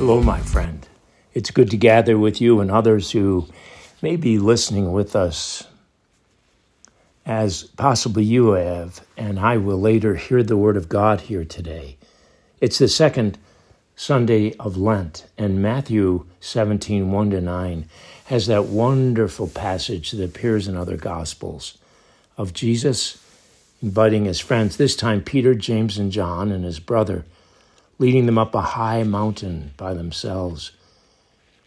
Hello, my friend. It's good to gather with you and others who may be listening with us, as possibly you have, and I will later hear the word of God here today. It's the second Sunday of Lent, and Matthew 17 1 to 9 has that wonderful passage that appears in other Gospels of Jesus inviting his friends, this time Peter, James, and John, and his brother leading them up a high mountain by themselves,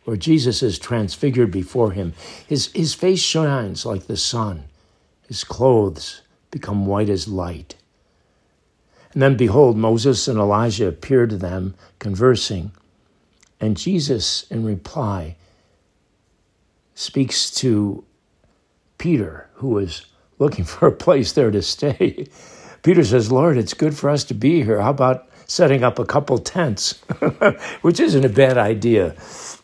where Jesus is transfigured before him. His, his face shines like the sun, his clothes become white as light. And then behold, Moses and Elijah appear to them, conversing. And Jesus, in reply, speaks to Peter, who is looking for a place there to stay. Peter says, Lord, it's good for us to be here. How about setting up a couple tents, which isn't a bad idea,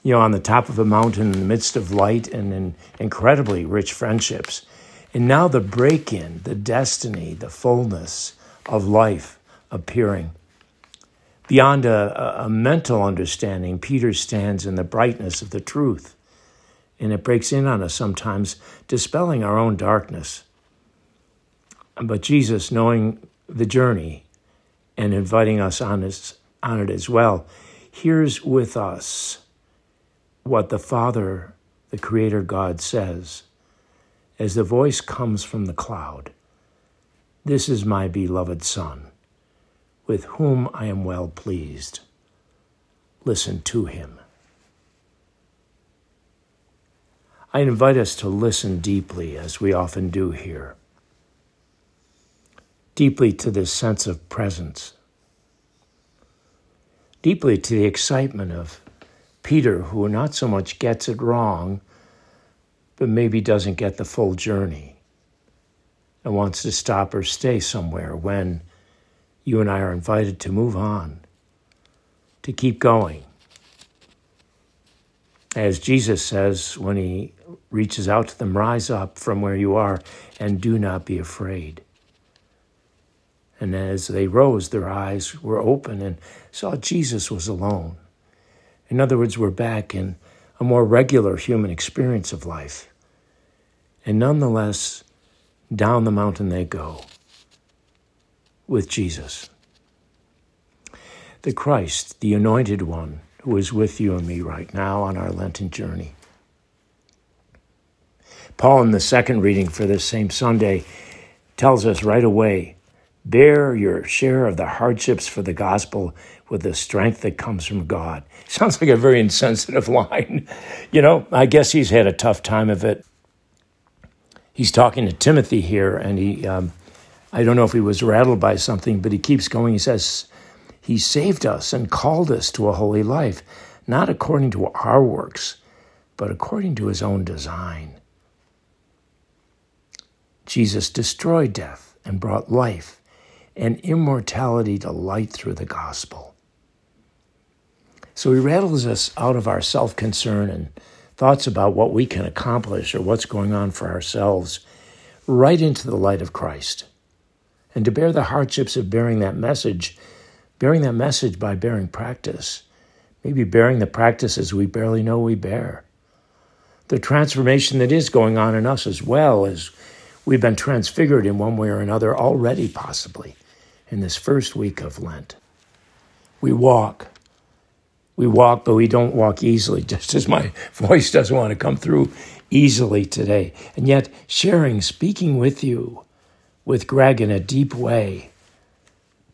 you know, on the top of a mountain in the midst of light and in incredibly rich friendships. And now the break in, the destiny, the fullness of life appearing. Beyond a, a, mental understanding, Peter stands in the brightness of the truth, and it breaks in on us sometimes, dispelling our own darkness. But Jesus, knowing the journey, and inviting us on, his, on it as well. Here's with us what the Father, the Creator God, says as the voice comes from the cloud This is my beloved Son, with whom I am well pleased. Listen to him. I invite us to listen deeply, as we often do here deeply to this sense of presence, deeply to the excitement of Peter, who not so much gets it wrong, but maybe doesn't get the full journey and wants to stop or stay somewhere when you and I are invited to move on, to keep going. As Jesus says when he reaches out to them, rise up from where you are and do not be afraid. And as they rose, their eyes were open and saw Jesus was alone. In other words, we're back in a more regular human experience of life. And nonetheless, down the mountain they go with Jesus. The Christ, the anointed one, who is with you and me right now on our Lenten journey. Paul, in the second reading for this same Sunday, tells us right away Bear your share of the hardships for the gospel with the strength that comes from God. Sounds like a very insensitive line. You know, I guess he's had a tough time of it. He's talking to Timothy here, and he, um, I don't know if he was rattled by something, but he keeps going. He says, He saved us and called us to a holy life, not according to our works, but according to his own design. Jesus destroyed death and brought life and immortality to light through the gospel. So he rattles us out of our self concern and thoughts about what we can accomplish or what's going on for ourselves right into the light of Christ. And to bear the hardships of bearing that message, bearing that message by bearing practice, maybe bearing the practices we barely know we bear. The transformation that is going on in us as well as we've been transfigured in one way or another already, possibly in this first week of Lent. We walk. We walk, but we don't walk easily, just as my voice doesn't want to come through easily today. And yet, sharing, speaking with you, with Greg in a deep way,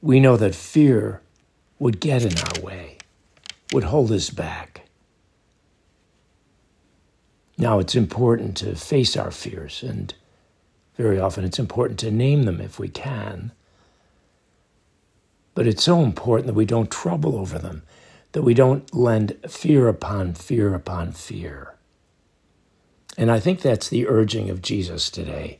we know that fear would get in our way, would hold us back. Now, it's important to face our fears, and very often it's important to name them if we can. But it's so important that we don't trouble over them, that we don't lend fear upon fear upon fear. And I think that's the urging of Jesus today.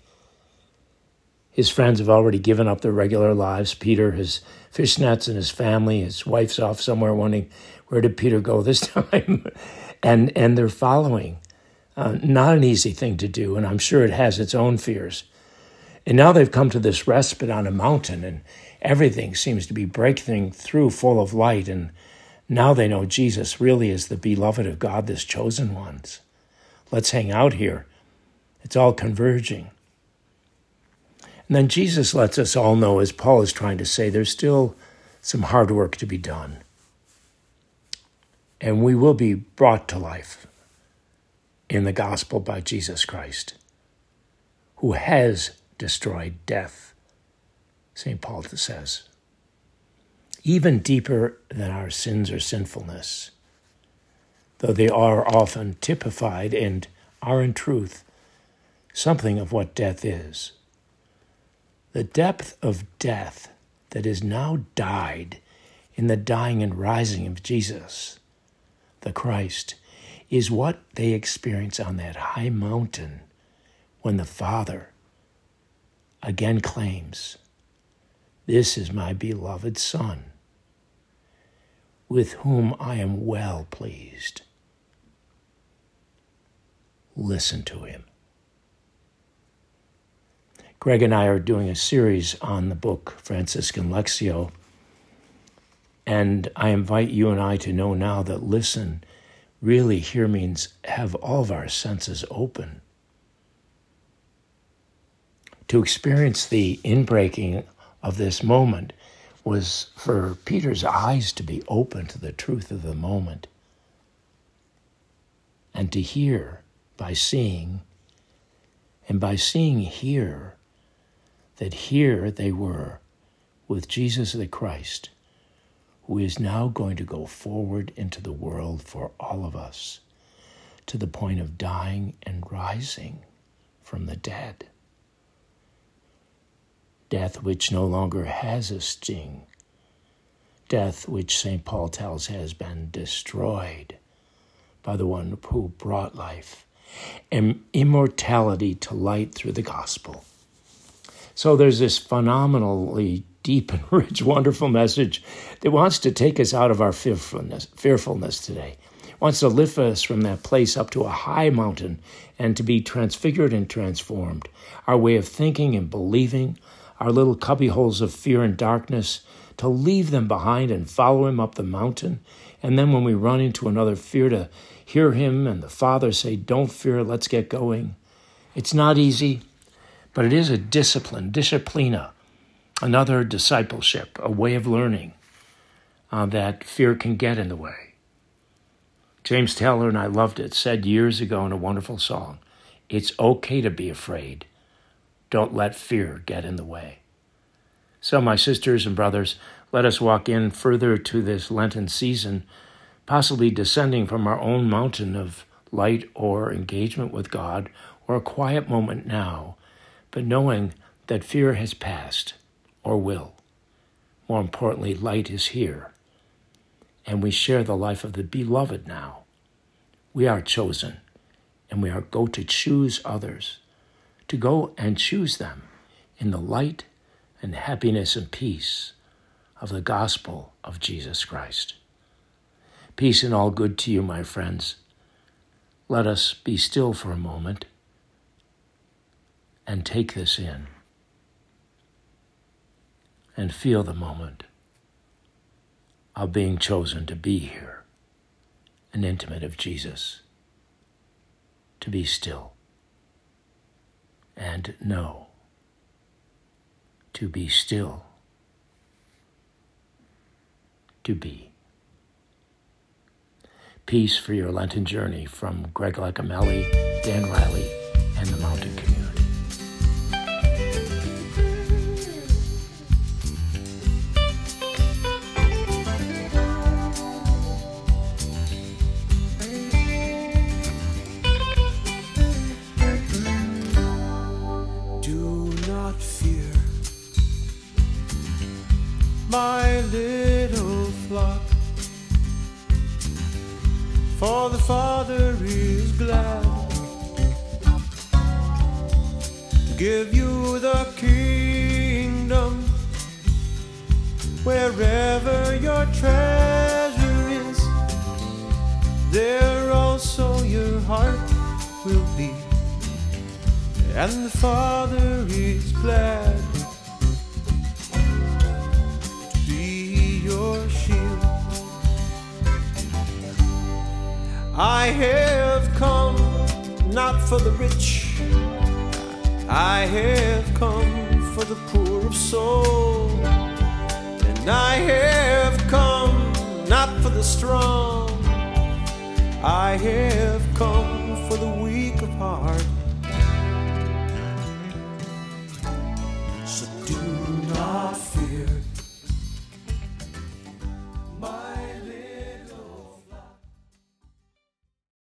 His friends have already given up their regular lives. Peter, his fishnets, and his family. His wife's off somewhere wondering, where did Peter go this time? and, and they're following. Uh, not an easy thing to do, and I'm sure it has its own fears. And now they've come to this respite on a mountain, and everything seems to be breaking through full of light. And Now they know Jesus really is the beloved of God, this chosen ones. Let's hang out here. It's all converging. And then Jesus lets us all know, as Paul is trying to say, there's still some hard work to be done. And we will be brought to life in the gospel by Jesus Christ, who has destroyed death, St. Paul says. Even deeper than our sins or sinfulness, though they are often typified and are in truth something of what death is. The depth of death that is now died in the dying and rising of Jesus, the Christ, is what they experience on that high mountain when the Father again claims, This is my beloved Son, with whom I am well pleased. Listen to him. Greg and I are doing a series on the book Franciscan Lectio. And I invite you and I to know now that listen really here means have all of our senses open. To experience the inbreaking of this moment was for Peter's eyes to be open to the truth of the moment and to hear by seeing, and by seeing here, that here they were with Jesus the Christ who is now going to go forward into the world for all of us to the point of dying and rising from the dead. Death which no longer has a sting, death which St. Paul tells has been destroyed by the one who brought life and immortality to light through the gospel. So there's this phenomenally deep and rich, wonderful message that wants to take us out of our fearfulness, fearfulness today. Wants to lift us from that place up to a high mountain and to be transfigured and transformed. Our way of thinking and believing, our little cubbyholes of fear and darkness, to leave them behind and follow him up the mountain. And then when we run into another fear, to hear him and the Father say, Don't fear, let's get going. It's not easy, but it is a discipline, disciplina, another discipleship, a way of learning uh, that fear can get in the way. James Taylor, and I loved it, said years ago in a wonderful song It's okay to be afraid. Don't let fear get in the way. So, my sisters and brothers, let us walk in further to this Lenten season, possibly descending from our own mountain of light or engagement with God, or a quiet moment now, but knowing that fear has passed or will. More importantly, light is here, and we share the life of the beloved now. We are chosen, and we are go to choose others, to go and choose them in the light and happiness and peace of the gospel of Jesus Christ. Peace and all good to you, my friends. Let us be still for a moment and take this in and feel the moment of being chosen to be here, an intimate of Jesus, to be still and know, to be still, to be. Peace for your Lenten journey from Greg Licamele, Dan Riley, and the Mountain Community. For the Father is glad to give you the kingdom wherever your treasure is. There also your heart will be, and the Father is glad. I have come not for the rich, I have come for the poor of soul. And I have come not for the strong, I have come for the weak of heart.